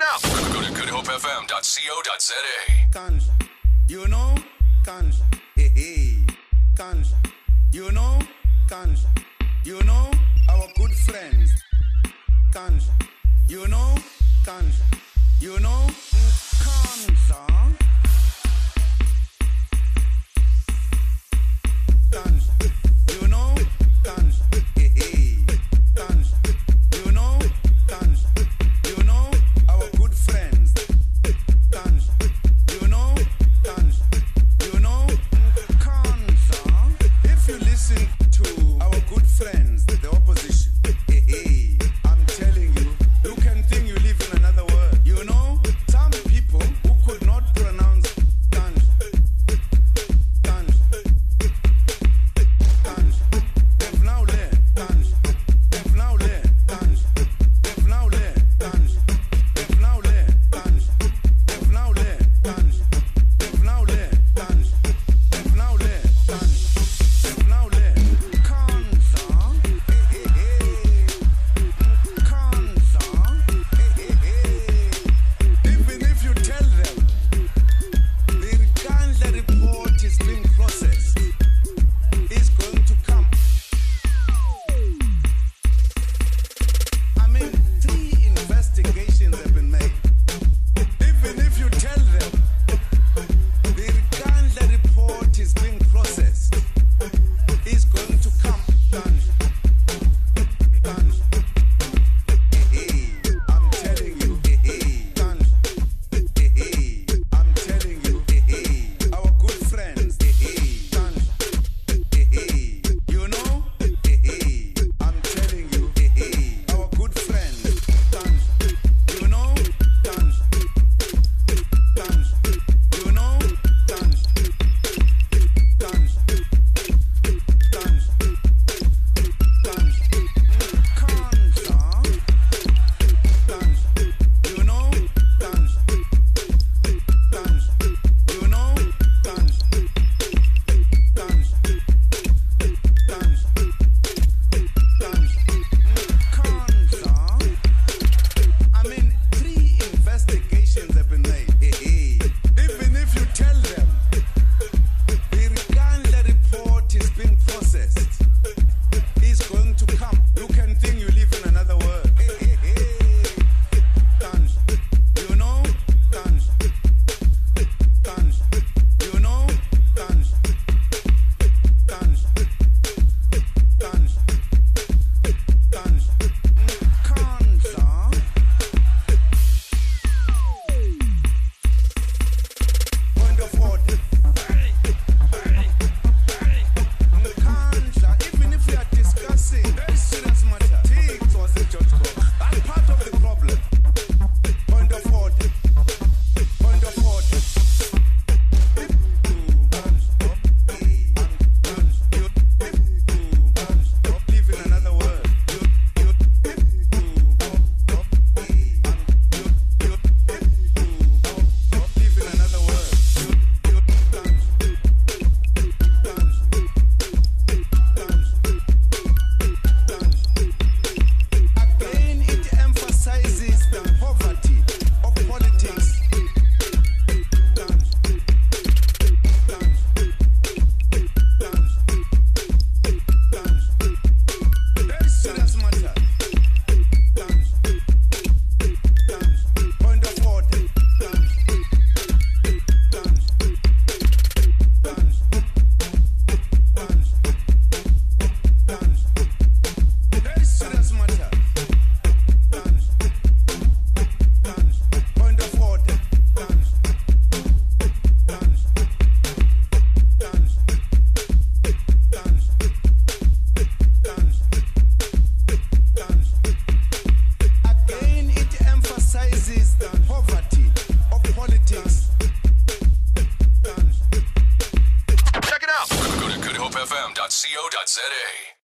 it out. Go to goodhopefm.co.za. Nkandla. You know? Nkandla. Hey, eh, eh. hey. Nkandla. You know? Nkandla. You know? Our good friends. Nkandla. You know? Nkandla. You know?